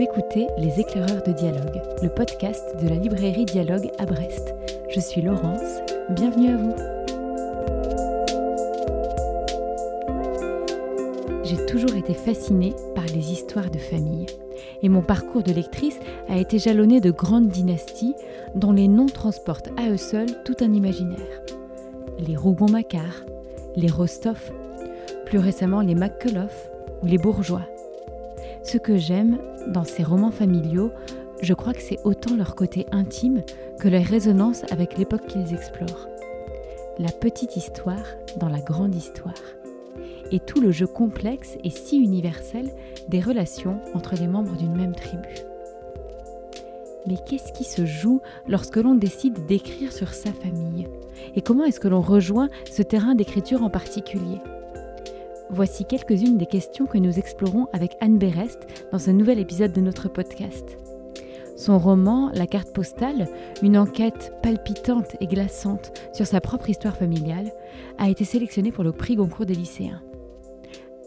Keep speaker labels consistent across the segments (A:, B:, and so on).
A: Écoutez Les éclaireurs de dialogue, le podcast de la librairie Dialogue à Brest. Je suis Laurence, bienvenue à vous. J'ai toujours été fascinée par les histoires de famille. Et mon parcours de lectrice a été jalonné de grandes dynasties dont les noms transportent à eux seuls tout un imaginaire. Les Rougon-Macquart, les Rostov, plus récemment les McCullough ou les bourgeois. Ce que j'aime dans ces romans familiaux, je crois que c'est autant leur côté intime que leur résonance avec l'époque qu'ils explorent. La petite histoire dans la grande histoire. Et tout le jeu complexe et si universel des relations entre les membres d'une même tribu. Mais qu'est-ce qui se joue lorsque l'on décide d'écrire sur sa famille? Et comment est-ce que l'on rejoint ce terrain d'écriture en particulier? Voici quelques-unes des questions que nous explorons avec Anne Berest dans ce nouvel épisode de notre podcast. Son roman La carte postale, une enquête palpitante et glaçante sur sa propre histoire familiale, a été sélectionné pour le prix Goncourt des lycéens.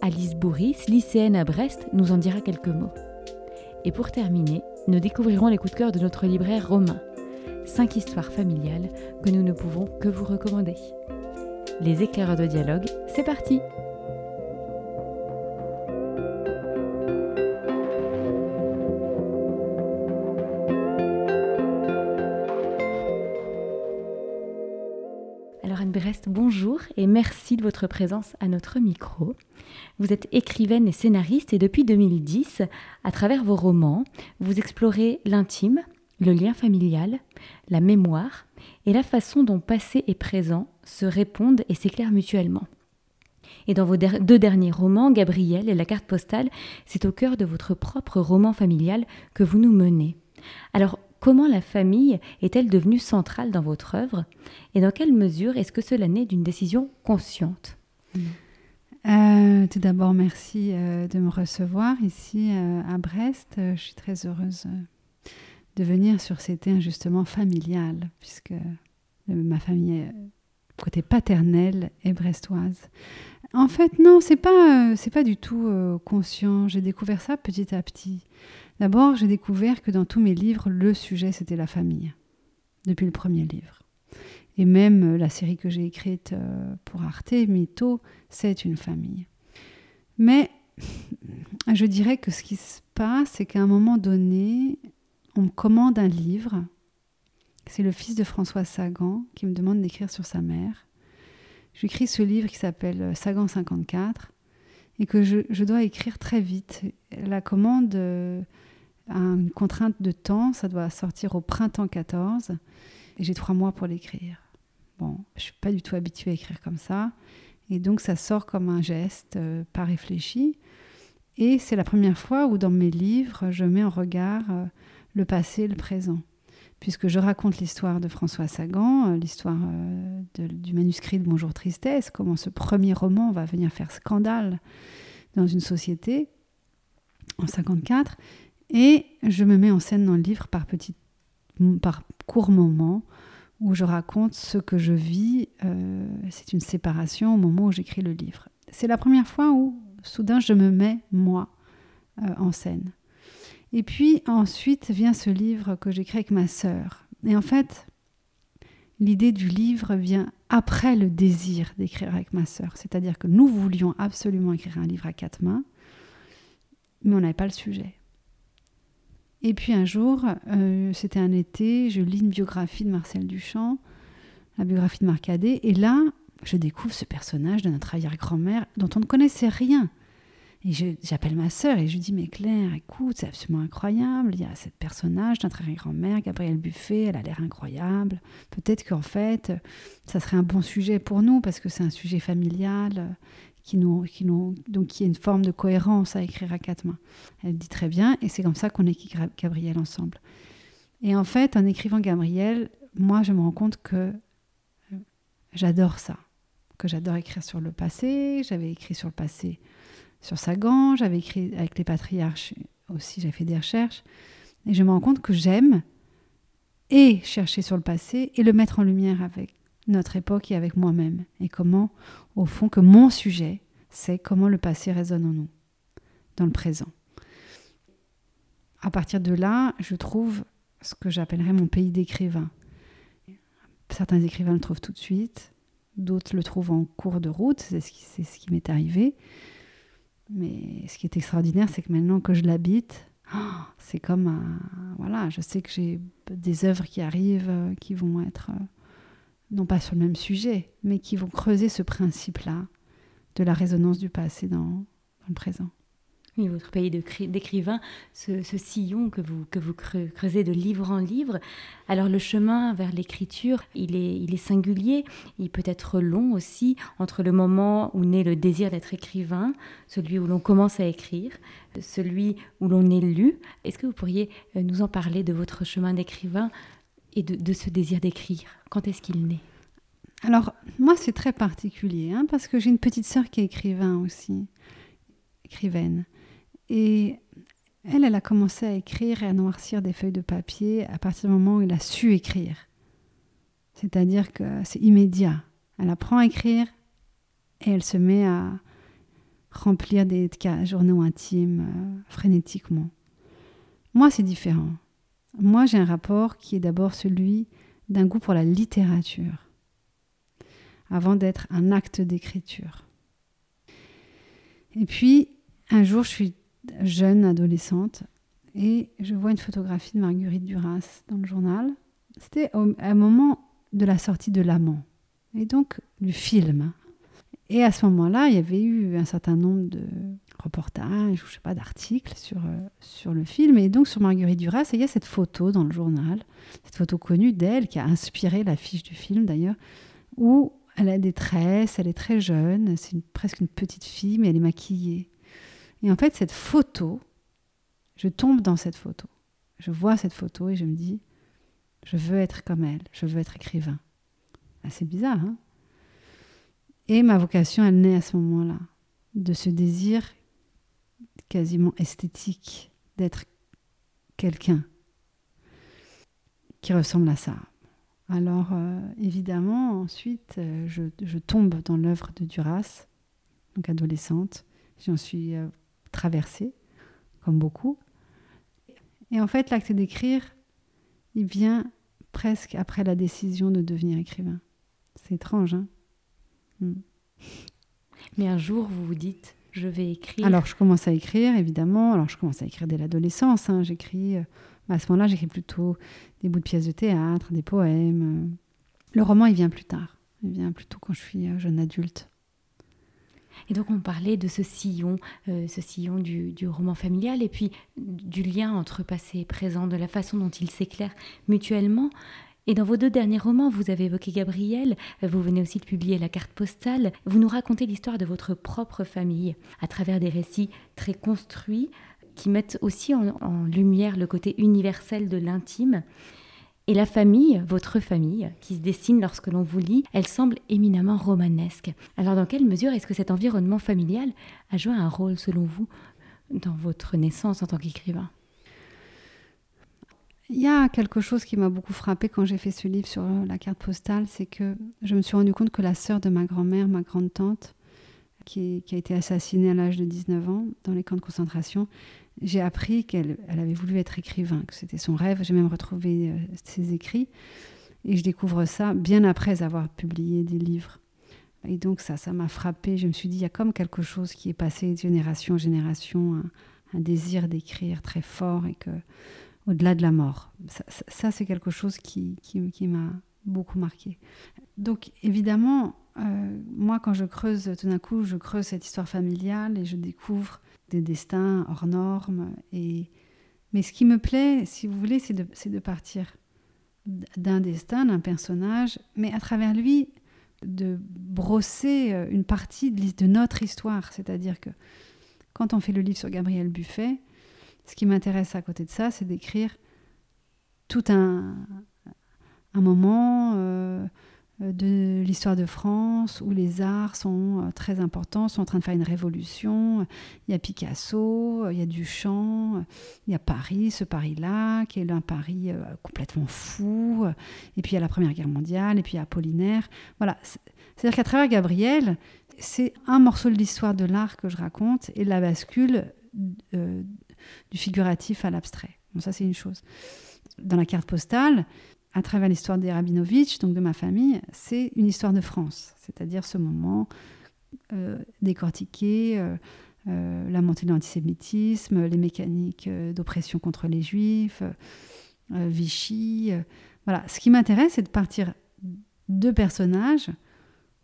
A: Alice Bourris, lycéenne à Brest, nous en dira quelques mots. Et pour terminer, nous découvrirons les coups de cœur de notre libraire Romain. Cinq histoires familiales que nous ne pouvons que vous recommander. Les éclaireurs de dialogue, c'est parti! Bonjour et merci de votre présence à notre micro. Vous êtes écrivaine et scénariste et depuis 2010, à travers vos romans, vous explorez l'intime, le lien familial, la mémoire et la façon dont passé et présent se répondent et s'éclairent mutuellement. Et dans vos deux derniers romans, Gabriel et la carte postale, c'est au cœur de votre propre roman familial que vous nous menez. Alors, Comment la famille est-elle devenue centrale dans votre œuvre et dans quelle mesure est-ce que cela naît d'une décision consciente?
B: Euh, Tout d'abord, merci euh, de me recevoir ici euh, à Brest. Je suis très heureuse de venir sur ces thèmes justement familial, puisque ma famille, côté paternel, est brestoise. En fait, non, c'est pas, c'est pas du tout conscient. J'ai découvert ça petit à petit. D'abord, j'ai découvert que dans tous mes livres, le sujet, c'était la famille, depuis le premier livre. Et même euh, la série que j'ai écrite euh, pour Arte, Mytho, c'est une famille. Mais je dirais que ce qui se passe, c'est qu'à un moment donné, on me commande un livre. C'est le fils de François Sagan qui me demande d'écrire sur sa mère. J'écris ce livre qui s'appelle euh, Sagan 54 et que je, dois écrire très vite. La commande une contrainte de temps, ça doit sortir au printemps 14, et j'ai trois mois pour l'écrire. Bon, je suis pas du tout habituée à écrire comme ça, et donc ça sort comme un geste, euh, pas réfléchi. Et c'est la première fois où dans mes livres, je mets en regard euh, le passé et le présent. Puisque je raconte l'histoire de François Sagan, euh, l'histoire du manuscrit de Bonjour Tristesse, comment ce premier roman va venir faire scandale dans une société en 54, et je me mets en scène dans le livre par, petits, par courts moments où je raconte ce que je vis. Euh, c'est une séparation au moment où j'écris le livre. C'est la première fois où soudain je me mets, moi, euh, en scène. Et puis ensuite vient ce livre que j'écris avec ma sœur. Et en fait, l'idée du livre vient après le désir d'écrire avec ma sœur. C'est-à-dire que nous voulions absolument écrire un livre à quatre mains, mais on n'avait pas le sujet. Et puis un jour, euh, c'était un été, je lis une biographie de Marcel Duchamp, la biographie de Marcadet, et là, je découvre ce personnage de notre arrière-grand-mère dont on ne connaissait rien. Et j'appelle ma sœur et je lui dis Mais Claire, écoute, c'est absolument incroyable. Il y a ce personnage, notre arrière-grand-mère, Gabrielle Buffet, elle a l'air incroyable. Peut-être qu'en fait, ça serait un bon sujet pour nous parce que c'est un sujet familial qui nous, qui nous, donc qui est une forme de cohérence à écrire à quatre mains. Elle dit très bien, et c'est comme ça qu'on écrit Gabriel ensemble. Et en fait, en écrivant Gabriel, moi, je me rends compte que euh, j'adore ça, que j'adore écrire sur le passé. J'avais écrit sur le passé sur Sagan, j'avais écrit avec les patriarches aussi, j'ai fait des recherches, et je me rends compte que j'aime et chercher sur le passé et le mettre en lumière avec notre époque et avec moi-même, et comment, au fond, que mon sujet, c'est comment le passé résonne en nous, dans le présent. à partir de là, je trouve ce que j'appellerais mon pays d'écrivain. Certains écrivains le trouvent tout de suite, d'autres le trouvent en cours de route, c'est ce qui, m'est arrivé. Mais ce qui est extraordinaire, c'est que maintenant que je l'habite, oh, c'est comme un, voilà, je sais que j'ai des œuvres qui arrivent, euh, qui vont être euh, non pas sur le même sujet, mais qui vont creuser ce principe-là de la résonance du passé dans, le présent.
A: Oui, votre pays d'écrivain, ce, sillon que vous, creusez de livre en livre. Alors le chemin vers l'écriture, il est, il est singulier, il peut être long aussi, entre le moment où naît le désir d'être écrivain, celui où l'on commence à écrire, celui où l'on est lu. Est-ce que vous pourriez euh, nous en parler de votre chemin d'écrivain et de, ce désir d'écrire Quand est-ce qu'il naît?
B: Alors moi c'est très particulier, hein, parce que j'ai une petite sœur qui est écrivain aussi, écrivaine. Et elle, elle a commencé à écrire et à noircir des feuilles de papier à partir du moment où elle a su écrire. C'est-à-dire que c'est immédiat. Elle apprend à écrire et elle se met à remplir des journaux intimes euh, frénétiquement. Moi, c'est différent. Moi, j'ai un rapport qui est d'abord celui d'un goût pour la littérature, avant d'être un acte d'écriture. Et puis, un jour, je suis jeune adolescente et je vois une photographie de Marguerite Duras dans le journal. C'était au, un moment de la sortie de L'Amant et donc du film. Et à ce moment-là, il y avait eu un certain nombre de reportages, je sais pas, d'articles sur, euh, sur le film. Et donc sur Marguerite Duras, il y a cette photo dans le journal, cette photo connue d'elle qui a inspiré l'affiche du film d'ailleurs, où elle a des tresses, elle est très jeune, c'est presque une petite fille, mais elle est maquillée. Et en fait, cette photo, je tombe dans cette photo. Je vois cette photo et je me dis, je veux être comme elle, je veux être écrivain. C'est bizarre, hein? Et ma vocation, elle naît à ce moment-là, de ce désir quasiment esthétique d'être quelqu'un qui ressemble à ça. Alors, euh, évidemment, ensuite, euh, je, je, tombe dans l'œuvre de Duras, donc adolescente. J'en suis euh, traversée, comme beaucoup. Et en fait, l'acte d'écrire, il vient presque après la décision de devenir écrivain. C'est étrange, hein? Hmm.
A: Mais un jour, vous vous dites, je vais écrire.
B: Alors, je commence à écrire, évidemment. Alors, je commence à écrire dès l'adolescence. Hein. J'écris, euh, à ce moment-là, j'écris plutôt des bouts de pièces de théâtre, des poèmes. Le roman, il vient plus tard. Il vient plutôt quand je suis euh, jeune adulte.
A: Et donc on parlait de ce sillon, euh, ce sillon du, roman familial et puis du lien entre passé et présent, de la façon dont ils s'éclairent mutuellement. Et dans vos deux derniers romans, vous avez évoqué Gabriel, vous venez aussi de publier La carte postale, vous nous racontez l'histoire de votre propre famille à travers des récits très construits qui mettent aussi en lumière le côté universel de l'intime. Et la famille, votre famille, qui se dessine lorsque l'on vous lit, elle semble éminemment romanesque. Alors dans quelle mesure est-ce que cet environnement familial a joué un rôle, selon vous, dans votre naissance en tant qu'écrivain?
B: Il y a quelque chose qui m'a beaucoup frappé quand j'ai fait ce livre sur la carte postale, c'est que je me suis rendu compte que la sœur de ma grand-mère, ma grande-tante, qui, a été assassinée à l'âge de 19 ans dans les camps de concentration, j'ai appris qu'elle avait voulu être écrivain, que c'était son rêve. J'ai même retrouvé euh, ses écrits. Et je découvre ça bien après avoir publié des livres. Et donc ça, ça m'a frappé. Je me suis dit, il y a comme quelque chose qui est passé de génération en génération, un, désir d'écrire très fort et que au-delà de la mort. Ça, c'est quelque chose qui, m'a beaucoup marqué. Donc évidemment, euh, moi quand je creuse, tout d'un coup, je creuse cette histoire familiale et je découvre des destins hors normes. Et... Mais ce qui me plaît, si vous voulez, c'est de, de, partir d'un destin, d'un personnage, mais à travers lui, de brosser euh, une partie de notre histoire. C'est-à-dire que quand on fait le livre sur Gabriel Buffet, ce qui m'intéresse à côté de ça, c'est d'écrire tout un, moment, euh, de l'histoire de France où les arts sont euh, très importants, sont en train de faire une révolution. Il y a Picasso, il y a Duchamp, il y a Paris, ce Paris-là, qui est un Paris euh, complètement fou. Et puis il y a la Première Guerre mondiale, et puis il y a Apollinaire. Voilà. C'est-à-dire qu'à travers Gabriel, c'est un morceau de l'histoire de l'art que je raconte et la bascule du figuratif à l'abstrait. ça, c'est une chose. Dans la carte postale, à travers l'histoire des Rabinovitch, donc de ma famille, c'est une histoire de France, c'est-à-dire ce moment euh, décortiqué, euh, euh, la montée de l'antisémitisme, les mécaniques d'oppression contre les juifs, Vichy. voilà, ce qui m'intéresse, c'est de partir de personnages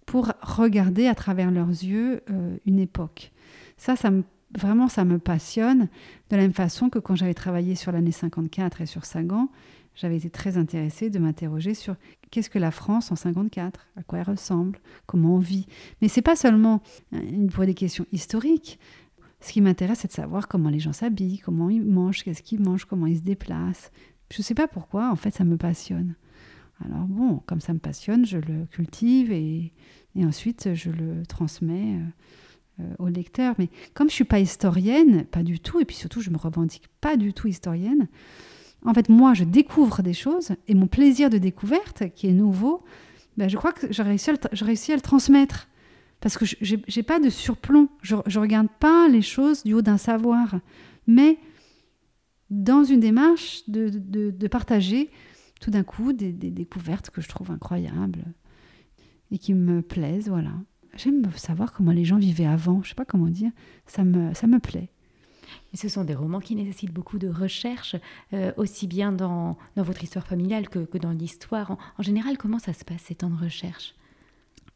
B: pour regarder à travers leurs yeux une époque. Ça, ça me vraiment, ça me passionne, de la même façon que quand j'avais travaillé sur l'année 54 et sur Sagan, j'avais été très intéressée de m'interroger sur qu'est-ce que la France en 54, à quoi elle ressemble, comment on vit. Mais c'est pas seulement pour des questions historiques. Ce qui m'intéresse, c'est de savoir comment les gens s'habillent, comment ils mangent, qu'est-ce qu'ils mangent, comment ils se déplacent. Je ne sais pas pourquoi, en fait, ça me passionne. Alors bon, comme ça me passionne, je le cultive et, ensuite je le transmets euh, au lecteur. Mais comme je suis pas historienne, pas du tout, et puis surtout je me revendique pas du tout historienne, en fait moi je découvre des choses et mon plaisir de découverte qui est nouveau, ben, je crois que j'ai réussi, réussi, à le transmettre. Parce que je n'ai pas de surplomb, je ne regarde pas les choses du haut d'un savoir, mais dans une démarche de, de, partager tout d'un coup des, des découvertes que je trouve incroyables et qui me plaisent, voilà. J'aime savoir comment les gens vivaient avant. Je sais pas comment dire. Ça me, ça me plaît.
A: Et ce sont des romans qui nécessitent beaucoup de recherche, euh, aussi bien dans, dans, votre histoire familiale que, que dans l'histoire. En, général, comment ça se passe, ces temps de recherche?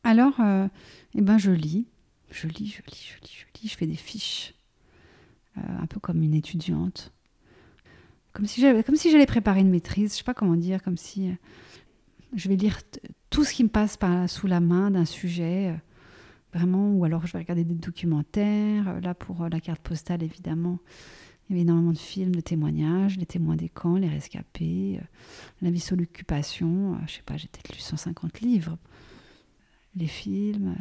B: Alors, euh, eh ben, je lis. Je lis, je lis, je lis, je lis. Je fais des fiches. Euh, un peu comme une étudiante. Comme si j'allais, comme si j'allais préparer une maîtrise. Je sais pas comment dire. Comme si je vais lire tout ce qui me passe par, sous la main d'un sujet vraiment, ou alors je vais regarder des documentaires. Euh, là, pour euh, la carte postale, évidemment, il y avait énormément de films, de témoignages, les témoins des camps, les rescapés, euh, la vie sous l'occupation. je sais pas, j'ai peut-être lu 150 livres, les films.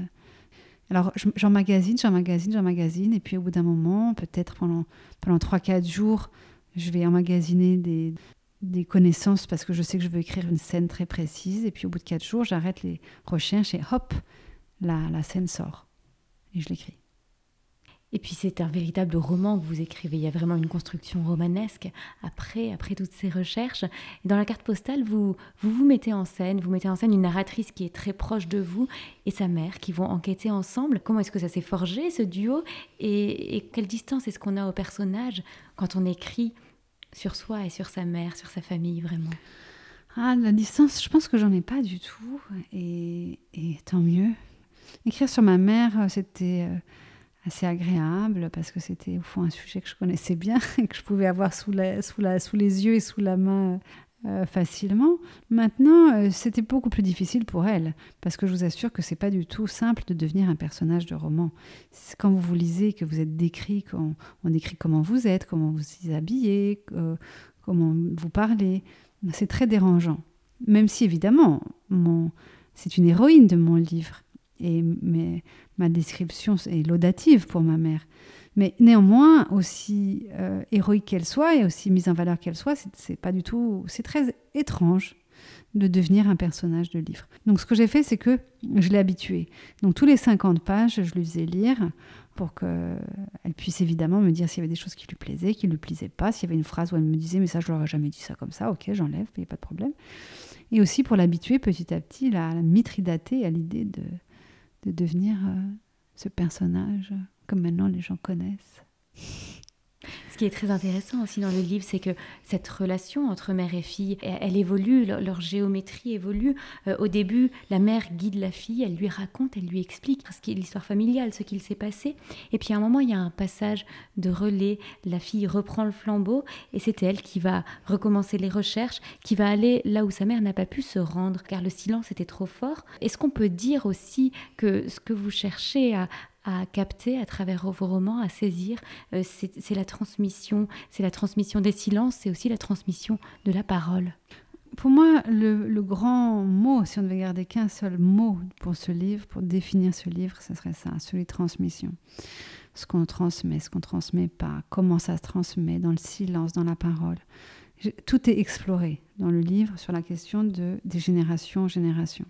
B: Alors, j'emmagasine, j'emmagasine, j'emmagasine, et puis au bout d'un moment, peut-être pendant, pendant 3-4 jours, je vais emmagasiner des, des connaissances parce que je sais que je veux écrire une scène très précise, et puis au bout de 4 jours, j'arrête les recherches et hop, la, scène sort. Et je l'écris.
A: Et puis c'est un véritable roman que vous écrivez. Il y a vraiment une construction romanesque après, après toutes ces recherches. Et dans la carte postale, vous, vous vous mettez en scène, vous mettez en scène une narratrice qui est très proche de vous et sa mère qui vont enquêter ensemble. Comment est-ce que ça s'est forgé, ce duo? Et, et, quelle distance est-ce qu'on a au personnage quand on écrit sur soi et sur sa mère, sur sa famille, vraiment?
B: Ah, la distance, je pense que j'en ai pas du tout. Et, et tant mieux. Écrire sur ma mère, euh, c'était euh, assez agréable parce que c'était au fond un sujet que je connaissais bien et que je pouvais avoir sous, sous, sous les yeux et sous la main euh, facilement. Maintenant, c'était beaucoup plus difficile pour elle parce que je vous assure que c'est pas du tout simple de devenir un personnage de roman. Quand vous vous lisez, que vous êtes décrit, qu'on on décrit comment vous êtes, comment vous vous habillez, comment vous parlez, c'est très dérangeant. Même si évidemment, c'est une héroïne de mon livre et ma description est laudative pour ma mère. Mais néanmoins, aussi euh, héroïque qu'elle soit et aussi mise en valeur qu'elle soit, c'est pas du tout. C'est très étrange de devenir un personnage de livre. Donc ce que j'ai fait, c'est que je l'ai habituée. Donc tous les 50 pages, je lui faisais lire pour qu'elle puisse évidemment me dire s'il y avait des choses qui lui plaisaient, qui ne lui plaisaient pas, s'il y avait une phrase où elle me disait mais ça je leur ai jamais dit ça comme ça, ok j'enlève, il n'y a pas de problème. Et aussi pour l'habituer petit à petit à la mitridater à l'idée de, de devenir euh, ce personnage comme maintenant les gens connaissent.
A: Ce qui est très intéressant aussi dans le livre, c'est que cette relation entre mère et fille, elle, évolue, leur, géométrie évolue. Euh, au début, la mère guide la fille, elle lui raconte, elle lui explique ce qui l'histoire familiale, ce qu'il s'est passé. Et puis à un moment, il y a un passage de relais, la fille reprend le flambeau et c'est elle qui va recommencer les recherches, qui va aller là où sa mère n'a pas pu se rendre, car le silence était trop fort. Est-ce qu'on peut dire aussi que ce que vous cherchez à, à capter à travers vos romans, à saisir, euh, c'est la transmission, c'est la transmission des silences, c'est aussi la transmission de la parole.
B: Pour moi, le, grand mot, si on devait garder qu'un seul mot pour ce livre, pour définir ce livre, ce serait ça, celui de transmission. Ce qu'on transmet, ce qu'on transmet pas, comment ça se transmet dans le silence, dans la parole. Tout est exploré dans le livre sur la question de, des générations en génération.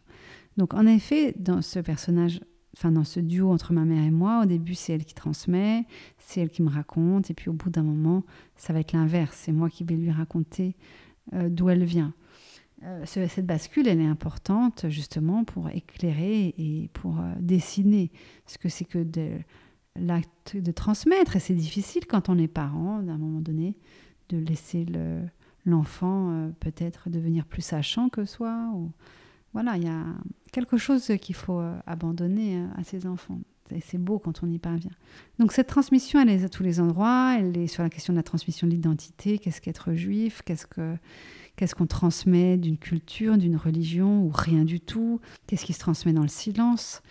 B: Donc en effet, dans ce personnage enfin dans ce duo entre ma mère et moi. Au début, c'est elle qui transmet, c'est elle qui me raconte, et puis au bout d'un moment, ça va être l'inverse. C'est moi qui vais lui raconter euh, d'où elle vient. Euh, cette bascule, elle est importante justement pour éclairer et pour euh, dessiner ce que c'est que l'acte de transmettre. Et c'est difficile quand on est parent, d'un moment donné, de laisser l'enfant peut-être devenir plus sachant que soi. Voilà, il y a quelque chose qu'il faut abandonner à ses enfants. Et c'est beau quand on y parvient. Donc cette transmission, elle est à tous les endroits. Elle est sur la question de la transmission de l'identité. Qu'est-ce qu'être juif? Qu'est-ce que Qu'est-ce qu'on transmet d'une culture, d'une religion ou rien du tout? Qu'est-ce qui se transmet dans le silence?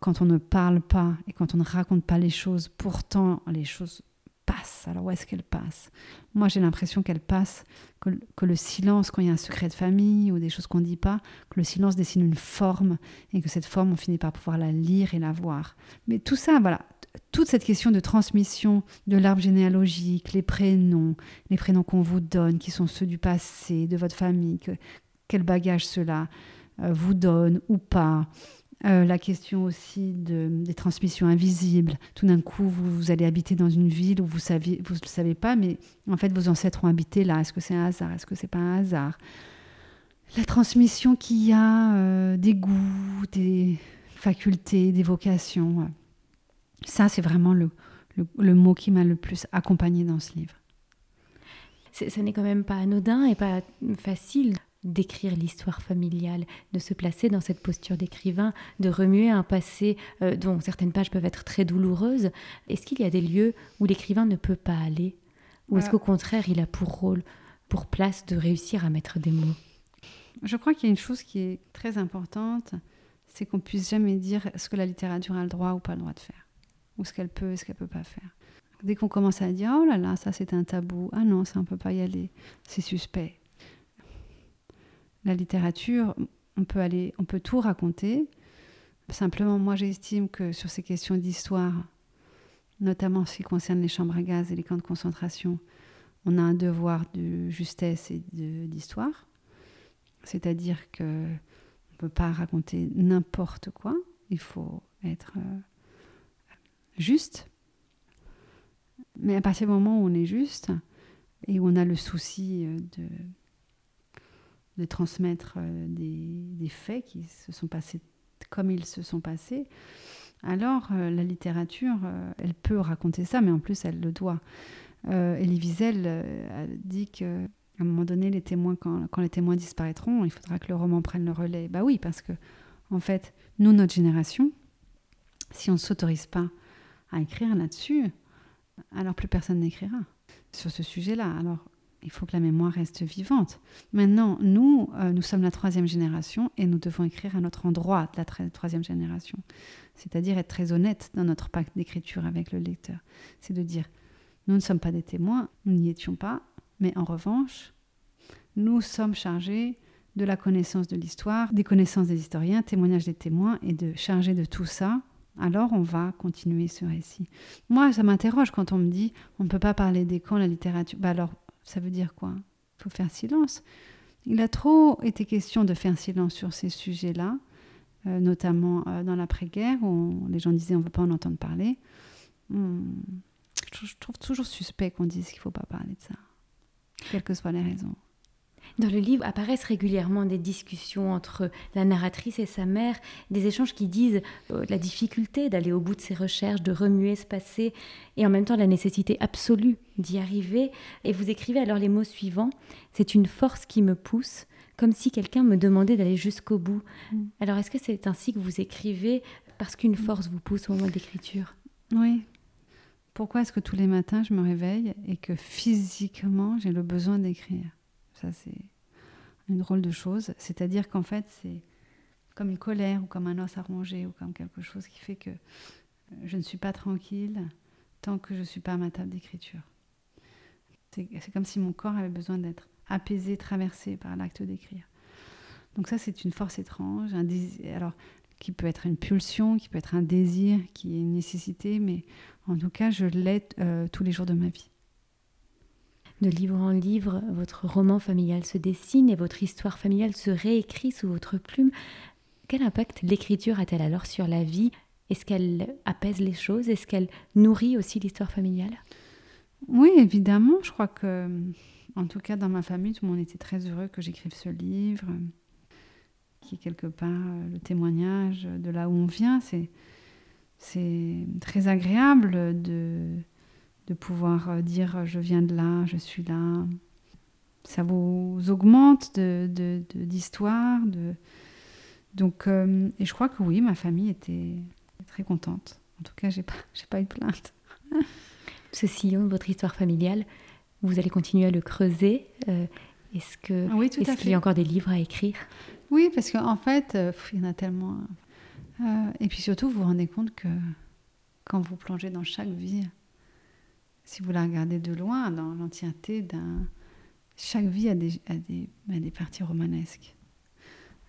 B: Quand on ne parle pas et quand on ne raconte pas les choses, pourtant les choses passent. Alors où est-ce qu'elles passent Moi j'ai l'impression qu'elles passent, que, que, le silence, quand il y a un secret de famille ou des choses qu'on ne dit pas, que le silence dessine une forme et que cette forme on finit par pouvoir la lire et la voir. Mais tout ça, voilà, toute cette question de transmission de l'arbre généalogique, les prénoms, les prénoms qu'on vous donne, qui sont ceux du passé, de votre famille, quel bagage cela euh, vous donne ou pas. Euh, la question aussi des transmissions invisibles. Tout d'un coup, vous, allez habiter dans une ville où vous ne vous le savez pas, mais en fait, vos ancêtres ont habité là. Est-ce que c'est un hasard? Est-ce que c'est pas un hasard? La transmission qu'il y a euh, des goûts, des facultés, des vocations. Ça, c'est vraiment le, mot qui m'a le plus accompagné dans ce livre.
A: Ce n'est quand même pas anodin et pas facile d'écrire l'histoire familiale, de se placer dans cette posture d'écrivain, de remuer un passé euh, dont certaines pages peuvent être très douloureuses. Est-ce qu'il y a des lieux où l'écrivain ne peut pas aller? Ou est-ce qu'au contraire, il a pour rôle, pour place de réussir à mettre des mots?
B: Je crois qu'il y a une chose qui est très importante, c'est qu'on puisse jamais dire ce que la littérature a le droit ou pas le droit de faire ou ce qu'elle peut et ce qu'elle peut pas faire. Dès qu'on commence à dire oh là là, ça c'est un tabou, ah non, ça on peut pas y aller, c'est suspect. La littérature, on peut aller, on peut tout raconter. Simplement, moi j'estime que sur ces questions d'histoire, notamment en ce qui concerne les chambres à gaz et les camps de concentration, on a un devoir de justesse et d'histoire. C'est-à-dire que on peut pas raconter n'importe quoi. Il faut être euh, juste. Mais à partir du moment où on est juste et où on a le souci euh, de, de transmettre euh, des, faits qui se sont passés comme ils se sont passés, alors euh, la littérature, elle peut raconter ça, mais en plus elle le doit. Elie Wiesel a dit que à un moment donné, les témoins, quand, quand, les témoins disparaîtront, il faudra que le roman prenne le relais. Bah oui, parce que en fait, nous, notre génération, si on ne s'autorise pas à écrire là-dessus, alors plus personne n'écrira sur ce sujet-là. Alors il faut que la mémoire reste vivante. Maintenant, nous, euh, nous sommes la troisième génération et nous devons écrire à notre endroit de la troisième génération. C'est-à-dire être très honnête dans notre pacte d'écriture avec le lecteur. C'est de dire, nous ne sommes pas des témoins, nous n'y étions pas, mais en revanche, nous sommes chargés de la connaissance de l'histoire, des connaissances des historiens, témoignages des témoins, et de charger de tout ça alors on va continuer ce récit. Moi, ça m'interroge quand on me dit on ne peut pas parler des camps, la littérature. Bah alors, ça veut dire quoi? Il faut faire silence. Il a trop été question de faire silence sur ces sujets-là, euh, notamment euh, dans l'après-guerre où les gens disaient on ne veut pas en entendre parler. Hmm. Je trouve toujours suspect qu'on dise qu'il ne faut pas parler de ça, quelles que soient les raisons.
A: Dans le livre apparaissent régulièrement des discussions entre la narratrice et sa mère, des échanges qui disent euh, la difficulté d'aller au bout de ses recherches, de remuer ce passé, et en même temps la nécessité absolue d'y arriver. Et vous écrivez alors les mots suivants C'est une force qui me pousse, comme si quelqu'un me demandait d'aller jusqu'au bout. Mm. Alors est-ce que c'est ainsi que vous écrivez parce qu'une force vous pousse au moment d'écriture
B: Oui. Pourquoi est-ce que tous les matins je me réveille et que physiquement j'ai le besoin d'écrire? C'est une drôle de chose. C'est-à-dire qu'en fait, c'est comme une colère ou comme un os à ronger ou comme quelque chose qui fait que je ne suis pas tranquille tant que je ne suis pas à ma table d'écriture. C'est comme si mon corps avait besoin d'être apaisé, traversé par l'acte d'écrire. Donc ça, c'est une force étrange, un désir, alors qui peut être une pulsion, qui peut être un désir, qui est une nécessité, mais en tout cas, je l'ai euh, tous les jours de ma vie.
A: De livre en livre, votre roman familial se dessine et votre histoire familiale se réécrit sous votre plume. Quel impact l'écriture a-t-elle alors sur la vie? Est-ce qu'elle apaise les choses? Est-ce qu'elle nourrit aussi l'histoire familiale?
B: Oui, évidemment. Je crois que, en tout cas, dans ma famille, tout le monde était très heureux que j'écrive ce livre, qui est quelque part euh, le témoignage de là où on vient. C'est, c'est très agréable de, de pouvoir euh, dire je viens de là, je suis là. Ça vous augmente de, de, d'histoire. De, donc, euh, et je crois que oui, ma famille était très contente. En tout cas, j'ai pas, j'ai pas eu de plainte.
A: Ce sillon de votre histoire familiale, vous allez continuer à le creuser. Euh, est-ce que,
B: oui, tout
A: est-ce qu'il y a encore des livres à écrire?
B: Oui, parce qu'en fait, il y en a tellement. et puis surtout, vous vous rendez compte que quand vous plongez dans chaque vie, si vous la regardez de loin, dans l'entièreté d'un... Chaque vie a des, a parties romanesques.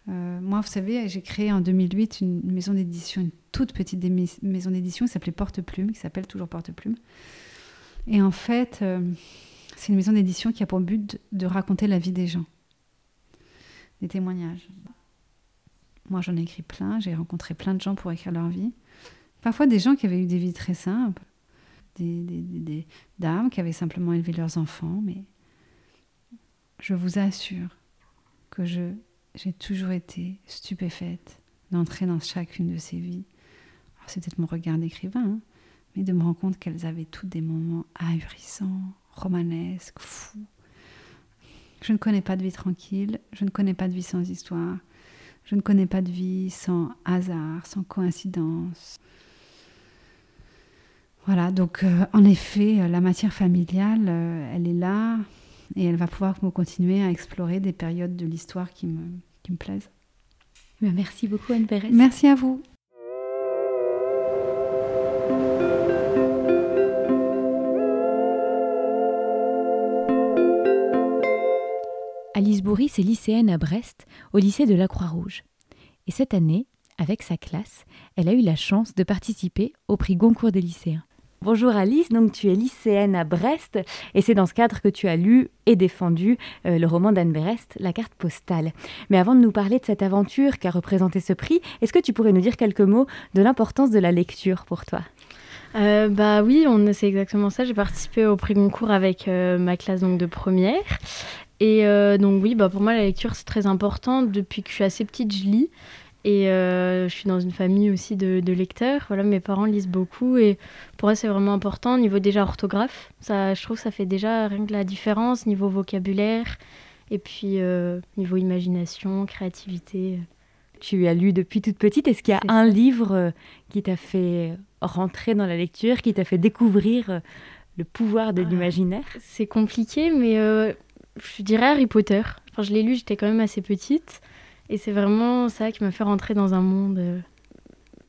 B: Euh, moi, vous savez, j'ai créé en 2008 une maison d'édition, une toute petite maison d'édition qui s'appelait Porte Plume, qui s'appelle toujours Porte Plume. Et en fait, euh, c'est une maison d'édition qui a pour but de raconter la vie des gens, des témoignages. Moi, j'en ai écrit plein, j'ai rencontré plein de gens pour écrire leur vie. Parfois des gens qui avaient eu des vies très simples, des, dames qui avaient simplement élevé leurs enfants, mais je vous assure que j'ai toujours été stupéfaite d'entrer dans chacune de ces vies. Peut-être mon regard d'écrivain, hein, mais de me rendre compte qu'elles avaient toutes des moments ahurissants, romanesques, fous. Je ne connais pas de vie tranquille, je ne connais pas de vie sans histoire, je ne connais pas de vie sans hasard, sans coïncidence. Voilà, donc euh, en effet, euh, la matière familiale, euh, elle est là et elle va pouvoir me continuer à explorer des périodes de l'histoire qui me, qui me plaisent.
A: Eh merci beaucoup Anne Pérez.
B: Merci à vous.
A: Alice Bourris est lycéenne à Brest, au lycée de la Croix-Rouge. Et cette année, avec sa classe, elle a eu la chance de participer au prix Goncourt des lycéens. Bonjour Alice, donc tu es lycéenne à Brest et c'est dans ce cadre que tu as lu et défendu euh, le roman d'Anne Berest, La carte postale. Mais avant de nous parler de cette aventure qu'a représenté ce prix, est-ce que tu pourrais nous dire quelques mots de l'importance de la lecture pour toi?
C: Euh, bah oui, on c'est exactement ça. J'ai participé au prix Goncourt avec euh, ma classe donc de première. Et donc oui, bah pour moi la lecture c'est très important. Depuis que je suis assez petite, je lis. Et euh, je suis dans une famille aussi de, lecteurs. Voilà, mes parents lisent beaucoup et pour eux c'est vraiment important. Niveau déjà orthographe, ça, je trouve que ça fait déjà rien que la différence niveau vocabulaire et puis euh, niveau imagination, créativité.
A: Tu as lu depuis toute petite. Est-ce qu'il y a un livre euh, qui t'a fait rentrer dans la lecture, qui t'a fait découvrir le pouvoir de ah, l'imaginaire?
C: C'est compliqué, mais je dirais Harry Potter. Enfin, je l'ai lu, j'étais quand même assez petite. Et c'est vraiment ça qui m'a fait rentrer dans un monde. Euh,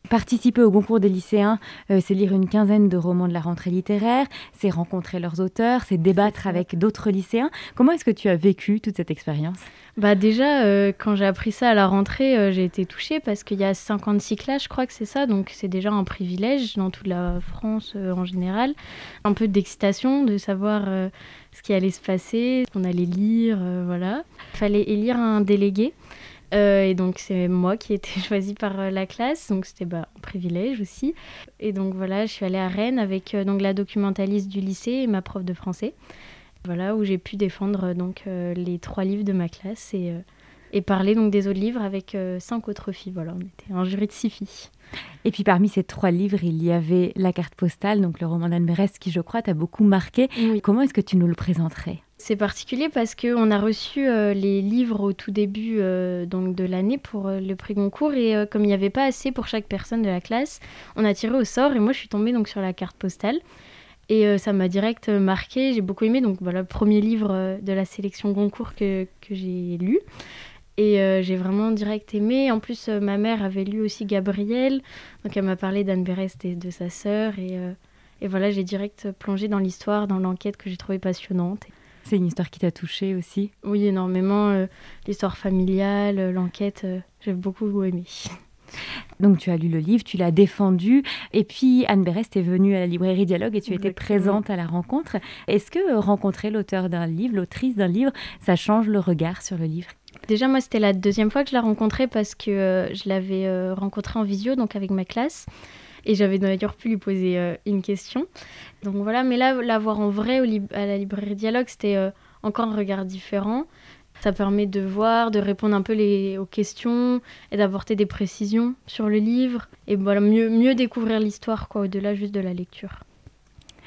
A: Participer au concours des lycéens, euh, c'est lire une quinzaine de romans de la rentrée littéraire, c'est rencontrer leurs auteurs, c'est débattre avec d'autres lycéens. Comment est-ce que tu as vécu toute cette expérience?
C: Bah déjà, euh, quand j'ai appris ça à la rentrée, j'ai été touchée parce qu'il y a 56 classes, je crois que c'est ça, donc c'est déjà un privilège dans toute la France en général. Un peu d'excitation de savoir ce qui allait se passer, ce qu'on allait lire, voilà. Il fallait élire un délégué. Euh, et donc c'est moi qui ai été choisie par euh, la classe, donc c'était bah, un privilège aussi. Et donc voilà, je suis allée à Rennes avec euh, donc la documentaliste du lycée et ma prof de français. Voilà où j'ai pu défendre donc les trois livres de ma classe et, et parler donc des autres livres avec cinq autres filles. Voilà, on était un jury de six filles.
A: Et puis parmi ces trois livres, il y avait La carte postale, donc le roman d'Anne Berest qui je crois t'a beaucoup marqué. Comment est-ce que tu nous le présenterais?
C: C'est particulier parce qu'on a reçu euh, les livres au tout début euh, donc de l'année pour euh, le prix Goncourt et comme il n'y avait pas assez pour chaque personne de la classe, on a tiré au sort et moi je suis tombée donc sur la carte postale et ça m'a direct marqué, j'ai beaucoup aimé donc voilà premier livre de la sélection Goncourt que, que j'ai lu et j'ai vraiment direct aimé. En plus ma mère avait lu aussi Gabriel donc elle m'a parlé d'Anne Berest et de sa sœur et, et voilà j'ai direct plongé dans l'histoire, dans l'enquête que j'ai trouvée passionnante.
A: C'est une histoire qui t'a touchée aussi
C: Oui, énormément. Euh, l'histoire familiale, euh, l'enquête, euh, j'ai beaucoup aimé.
A: Donc tu as lu le livre, tu l'as défendu, et puis Anne Berest est venue à la librairie Dialogue et tu étais présente à la rencontre. Est-ce que rencontrer l'auteur d'un livre, l'autrice d'un livre, ça change le regard sur le livre?
C: Déjà, moi, c'était la deuxième fois que je l'ai rencontré parce que je l'avais rencontré en visio, donc avec ma classe. Et j'avais d'ailleurs pu lui poser une question. Donc voilà, mais là, la voir en vrai à la librairie Dialogue, c'était encore un regard différent. Ça permet de voir, de répondre un peu aux questions et d'apporter des précisions sur le livre et voilà, mieux, mieux découvrir l'histoire au-delà juste de la lecture.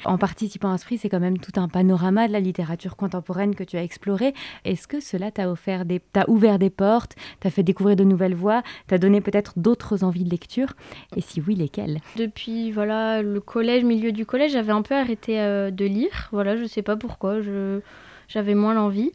A: En participant à ce prix, c'est quand même tout un panorama de la littérature contemporaine que tu as exploré. Est-ce que cela t'a offert t'a ouvert des portes, t'a fait découvrir de nouvelles voies, t'a donné peut-être d'autres envies de lecture? Et si oui, lesquelles?
C: Depuis voilà le collège, milieu du collège, j'avais un peu arrêté euh, de lire. Voilà, je sais pas pourquoi, je, j'avais moins l'envie.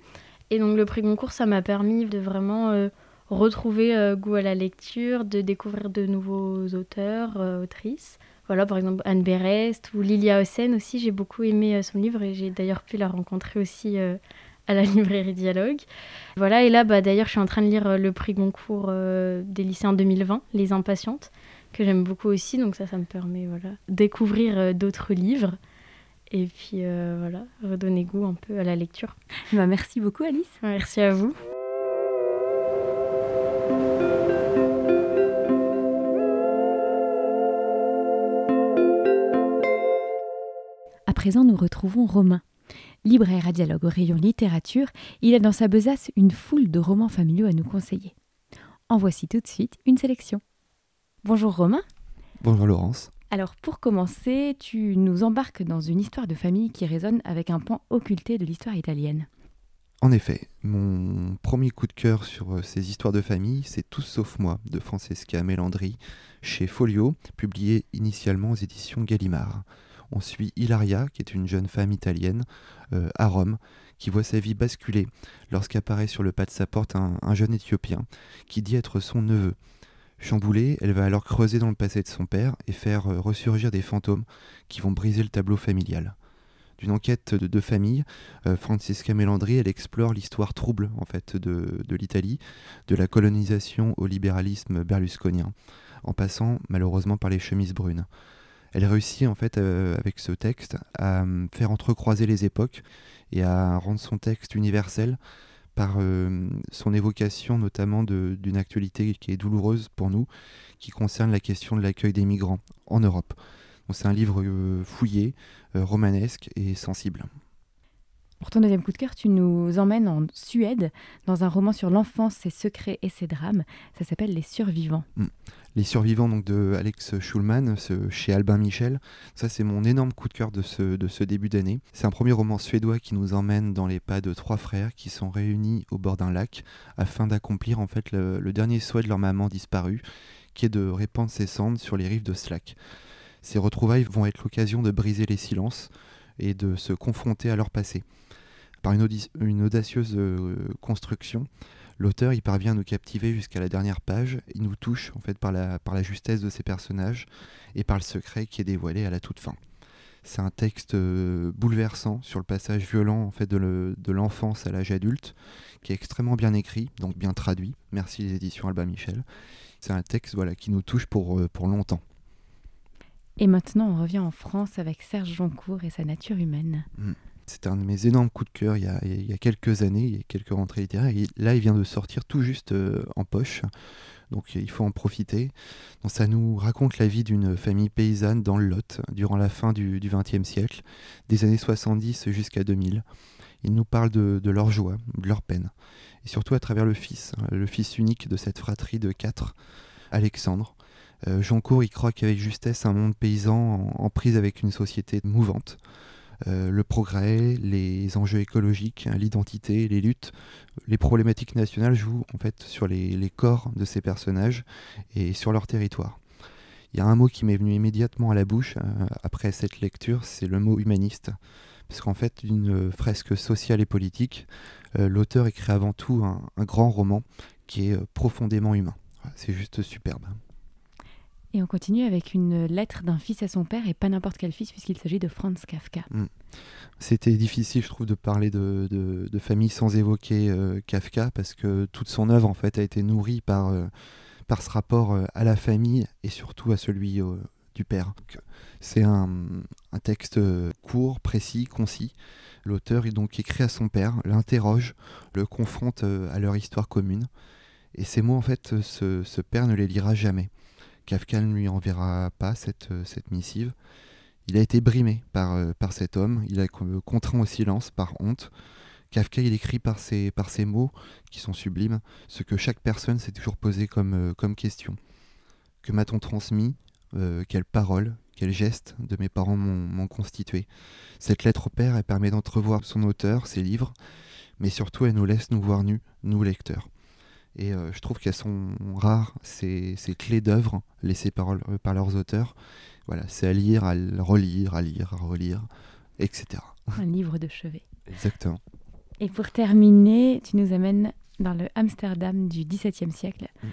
C: Et donc le prix Goncourt, ça m'a permis de vraiment euh, retrouver euh, goût à la lecture, de découvrir de nouveaux auteurs, autrices. Voilà, par exemple Anne Berest ou Lilia Hossen aussi, j'ai beaucoup aimé son livre et j'ai d'ailleurs pu la rencontrer aussi à la librairie Dialogue. Voilà, et là, bah, d'ailleurs, je suis en train de lire le prix Goncourt des lycéens 2020, Les Impatientes, que j'aime beaucoup aussi, donc ça, ça me permet voilà, découvrir d'autres livres et puis euh, voilà, redonner goût un peu à la lecture.
A: Bah, merci beaucoup Alice.
C: Merci à vous.
A: Présent, nous retrouvons Romain. Libraire à dialogue au rayon littérature, il a dans sa besace une foule de romans familiaux à nous conseiller. En voici tout de suite une sélection. Bonjour Romain.
D: Bonjour Laurence.
A: Alors pour commencer, tu nous embarques dans une histoire de famille qui résonne avec un pan occulté de l'histoire italienne.
D: En effet, mon premier coup de cœur sur euh, ces histoires de famille, c'est Tous sauf moi de Francesca Melandri chez Folio, publié initialement aux éditions Gallimard. On suit Ilaria, qui est une jeune femme italienne, euh, à Rome, qui voit sa vie basculer lorsqu'apparaît sur le pas de sa porte un jeune Éthiopien qui dit être son neveu. Chamboulée, elle va alors creuser dans le passé de son père et faire euh, ressurgir des fantômes qui vont briser le tableau familial. D'une enquête de, famille, euh, Francesca Melandri, elle explore l'histoire trouble en fait de, l'Italie, de la colonisation au libéralisme berlusconien, en passant malheureusement par les chemises brunes. Elle réussit en fait euh, avec ce texte à faire entrecroiser les époques et à rendre son texte universel par euh, son évocation notamment d'une actualité qui est douloureuse pour nous, qui concerne la question de l'accueil des migrants en Europe. C'est un livre euh, fouillé, euh, romanesque et sensible.
A: Pour ton deuxième coup de cœur, tu nous emmènes en Suède dans un roman sur l'enfance, ses secrets et ses drames. Ça s'appelle Les Survivants. Mm.
D: Les Survivants donc de Alex Schulman chez Albin Michel. Ça c'est mon énorme coup de cœur de ce, de ce début d'année. C'est un premier roman suédois qui nous emmène dans les pas de trois frères qui sont réunis au bord d'un lac afin d'accomplir en fait le, le, dernier souhait de leur maman disparue, qui est de répandre ses cendres sur les rives de ce lac. Ces retrouvailles vont être l'occasion de briser les silences et de se confronter à leur passé. Par une, audacieuse euh, construction, l'auteur y parvient à nous captiver jusqu'à la dernière page. Il nous touche en fait par la, par la justesse de ses personnages et par le secret qui est dévoilé à la toute fin. C'est un texte euh, bouleversant sur le passage violent en fait de l'enfance à l'âge adulte, qui est extrêmement bien écrit, donc bien traduit. Merci les éditions Alba Michel. C'est un texte voilà, qui nous touche pour, euh, pour longtemps.
A: Et maintenant, on revient en France avec Serge Joncourt et sa nature humaine.
D: Mm. C'était un de mes énormes coups de cœur il y, a, il y, a, quelques années, il y a quelques rentrées littéraires. Et là, il vient de sortir tout juste euh, en poche. Donc il faut en profiter. Donc, ça nous raconte la vie d'une famille paysanne dans le Lot durant la fin du XXe siècle, des années 70 jusqu'à 2000. Il nous parle de, de, leur joie, de leur peine. Et surtout à travers le fils, hein, le fils unique de cette fratrie de quatre, Alexandre. Euh, y croit qu'avec justesse un monde paysan en prise avec une société mouvante. Euh, le progrès, les enjeux écologiques, hein, l'identité, les luttes, les problématiques nationales jouent en fait sur les, corps de ces personnages et sur leur territoire. Il y a un mot qui m'est venu immédiatement à la bouche euh, après cette lecture, c'est le mot humaniste. Parce qu'en fait, d'une fresque sociale et politique, euh, l'auteur écrit avant tout un grand roman qui est profondément humain. C'est juste superbe.
A: Et on continue avec une lettre d'un fils à son père, et pas n'importe quel fils, puisqu'il s'agit de Franz Kafka. Mm.
D: C'était difficile, je trouve, de parler de, famille sans évoquer euh, Kafka, parce que toute son œuvre, en fait, a été nourrie par, euh, par ce rapport euh, à la famille, et surtout à celui du père. C'est un, texte court, précis, concis, L'auteur donc écrit à son père, l'interroge, le confronte à leur histoire commune. Et ces mots, en fait, ce, père ne les lira jamais. Kafka ne lui enverra pas cette, cette missive. Il a été brimé par, par cet homme, il a contraint au silence par honte. Kafka, il écrit par ses, par ses mots, qui sont sublimes, ce que chaque personne s'est toujours posé comme, comme question. Que m'a-t-on transmis Quelles paroles quels gestes de mes parents m'ont constitué? Cette lettre au père, elle permet d'entrevoir son auteur, ses livres, mais surtout elle nous laisse nous voir nus, nous lecteurs. Et euh, je trouve qu'elles sont rares, ces, clés d'œuvre laissées par, par, leurs auteurs. Voilà, c'est à lire, à relire, à lire, à relire, etc.
A: Un livre de chevet.
D: Exactement.
A: Et pour terminer, tu nous amènes dans le Amsterdam du XVIIe siècle, mm.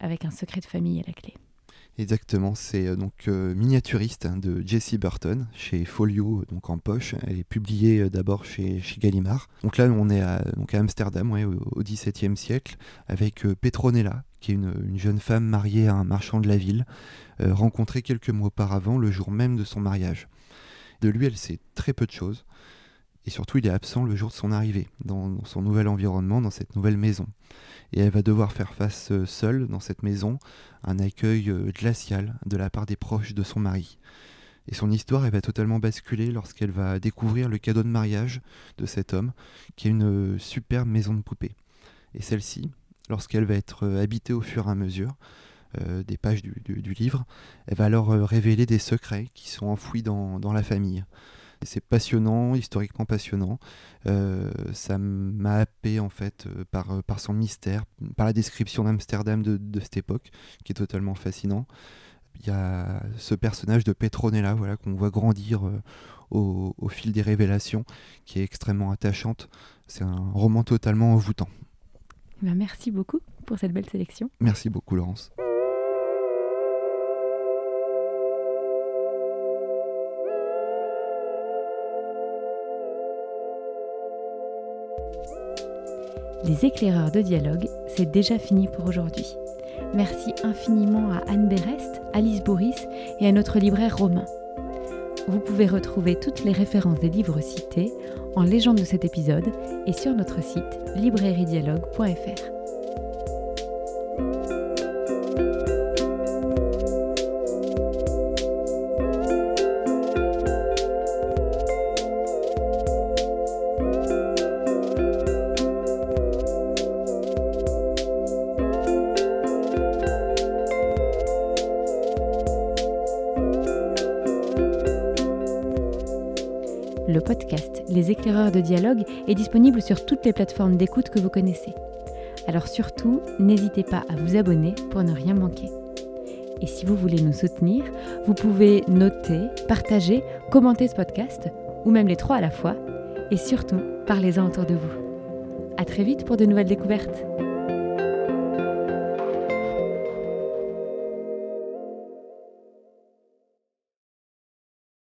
A: avec un secret de famille à la clé.
D: Exactement, c'est euh, donc euh, miniaturiste hein, de Jessie Burton chez Folio, donc en poche. Elle est publiée euh, d'abord chez, chez, Gallimard. Donc là, on est à, donc à Amsterdam, au XVIIe siècle, avec Petronella, qui est une, jeune femme mariée à un marchand de la ville, rencontrée quelques mois auparavant, le jour même de son mariage. De lui, elle sait très peu de choses. Et surtout, il est absent le jour de son arrivée, dans, son nouvel environnement, dans cette nouvelle maison. Et elle va devoir faire face euh, seule, dans cette maison, à un accueil euh, glacial de la part des proches de son mari. Et son histoire, elle va totalement basculer lorsqu'elle va découvrir le cadeau de mariage de cet homme, qui est une euh, superbe maison de poupée. Et celle-ci, lorsqu'elle va être habitée au fur et à mesure des pages du, livre, elle va alors révéler des secrets qui sont enfouis dans la famille. C'est passionnant, historiquement passionnant. Euh, ça m'a happé en fait euh, par, euh, par son mystère, par la description d'Amsterdam de, de, cette époque, qui est totalement fascinant. Il y a ce personnage de Petronella voilà, qu'on voit grandir au, au, fil des révélations, qui est extrêmement attachante. C'est un roman totalement envoûtant.
A: Eh ben, merci beaucoup pour cette belle sélection.
D: Merci beaucoup Laurence.
A: Les éclaireurs de dialogue, c'est déjà fini pour aujourd'hui. Merci infiniment à Anne Berest, Alice Boris et à notre libraire Romain. Vous pouvez retrouver toutes les références des livres cités en légende de cet épisode et sur notre site librairiedialogue.fr. de dialogue est disponible sur toutes les plateformes d'écoute que vous connaissez. Alors surtout, n'hésitez pas à vous abonner pour ne rien manquer. Et si vous voulez nous soutenir, vous pouvez noter, partager, commenter ce podcast, ou même les trois à la fois, et surtout, parlez-en autour de vous. À très vite pour de nouvelles découvertes.